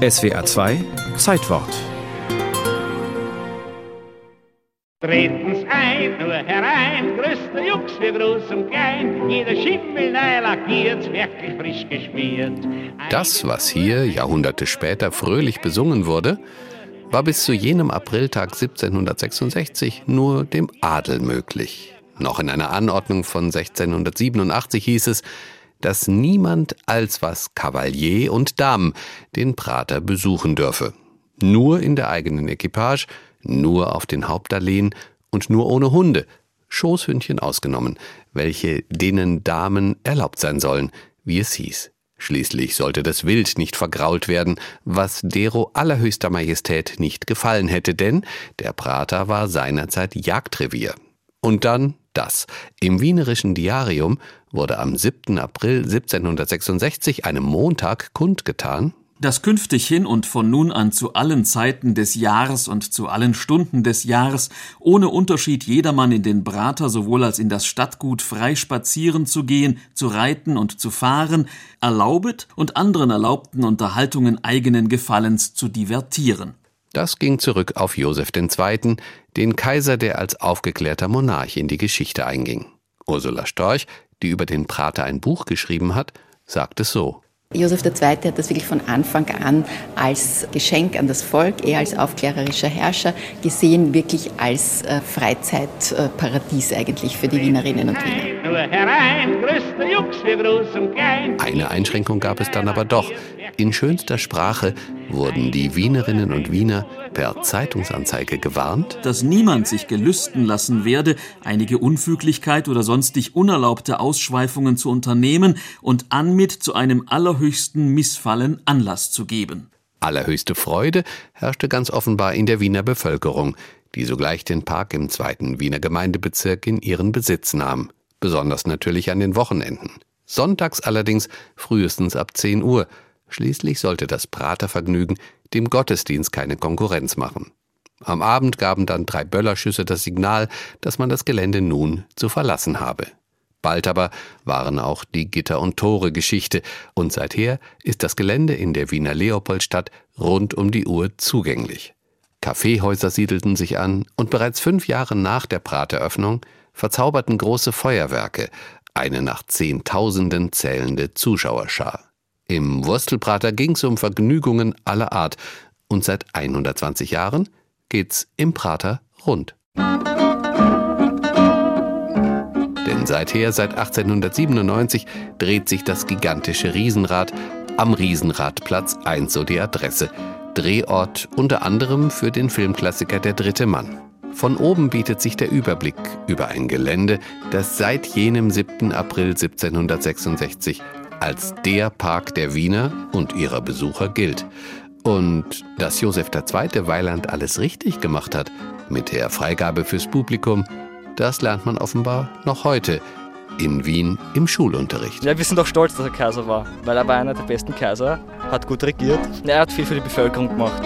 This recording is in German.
SWA 2 Zeitwort. Tretens ein, nur herein, größter Jux für groß und klein, jeder Schimmel neu lackiert, wirklich frisch geschmiert. Das, was hier Jahrhunderte später fröhlich besungen wurde, war bis zu jenem Apriltag 1766 nur dem Adel möglich. Noch in einer Anordnung von 1687 hieß es, dass niemand als was Kavalier und Damen den Prater besuchen dürfe. Nur in der eigenen Equipage, nur auf den Hauptalleen und nur ohne Hunde, Schoßhündchen ausgenommen, welche denen Damen erlaubt sein sollen, wie es hieß. Schließlich sollte das Wild nicht vergrault werden, was dero allerhöchster Majestät nicht gefallen hätte, denn der Prater war seinerzeit Jagdrevier. Und dann das. Im Wienerischen Diarium wurde am 7. April 1766, einem Montag, kundgetan, dass künftig hin und von nun an zu allen Zeiten des Jahres und zu allen Stunden des Jahres ohne Unterschied jedermann in den Prater sowohl als in das Stadtgut frei spazieren zu gehen, zu reiten und zu fahren, erlaubet und anderen erlaubten Unterhaltungen eigenen Gefallens zu divertieren. Das ging zurück auf Joseph II., den Kaiser, der als aufgeklärter Monarch in die Geschichte einging. Ursula Storch, die über den Prater ein Buch geschrieben hat, sagt es so. Josef II. hat das wirklich von Anfang an als Geschenk an das Volk, er als aufklärerischer Herrscher, gesehen, wirklich als äh, Freizeitparadies eigentlich für die Wienerinnen und Wiener. Eine Einschränkung gab es dann aber doch. In schönster Sprache wurden die Wienerinnen und Wiener per Zeitungsanzeige gewarnt, dass niemand sich gelüsten lassen werde, einige Unfüglichkeit oder sonstig unerlaubte Ausschweifungen zu unternehmen und anmit zu einem allerhöchsten Missfallen Anlass zu geben. Allerhöchste Freude herrschte ganz offenbar in der Wiener Bevölkerung, die sogleich den Park im zweiten Wiener Gemeindebezirk in ihren Besitz nahm, besonders natürlich an den Wochenenden. Sonntags allerdings frühestens ab 10 Uhr, Schließlich sollte das Pratervergnügen dem Gottesdienst keine Konkurrenz machen. Am Abend gaben dann drei Böllerschüsse das Signal, dass man das Gelände nun zu verlassen habe. Bald aber waren auch die Gitter- und Tore Geschichte, und seither ist das Gelände in der Wiener Leopoldstadt rund um die Uhr zugänglich. Kaffeehäuser siedelten sich an, und bereits fünf Jahre nach der Prateröffnung verzauberten große Feuerwerke eine nach Zehntausenden zählende Zuschauerschar. Im Wurstelprater ging's um Vergnügungen aller Art und seit 120 Jahren geht's im Prater rund. Denn seither, seit 1897, dreht sich das gigantische Riesenrad am Riesenradplatz 1 so die Adresse. Drehort unter anderem für den Filmklassiker Der dritte Mann. Von oben bietet sich der Überblick über ein Gelände, das seit jenem 7. April 1766 als der Park der Wiener und ihrer Besucher gilt. Und dass Josef II. Weiland alles richtig gemacht hat mit der Freigabe fürs Publikum, das lernt man offenbar noch heute in Wien im Schulunterricht. Ja, wir sind auch stolz, dass er Kaiser war, weil er war einer der besten Kaiser, hat gut regiert, er hat viel für die Bevölkerung gemacht.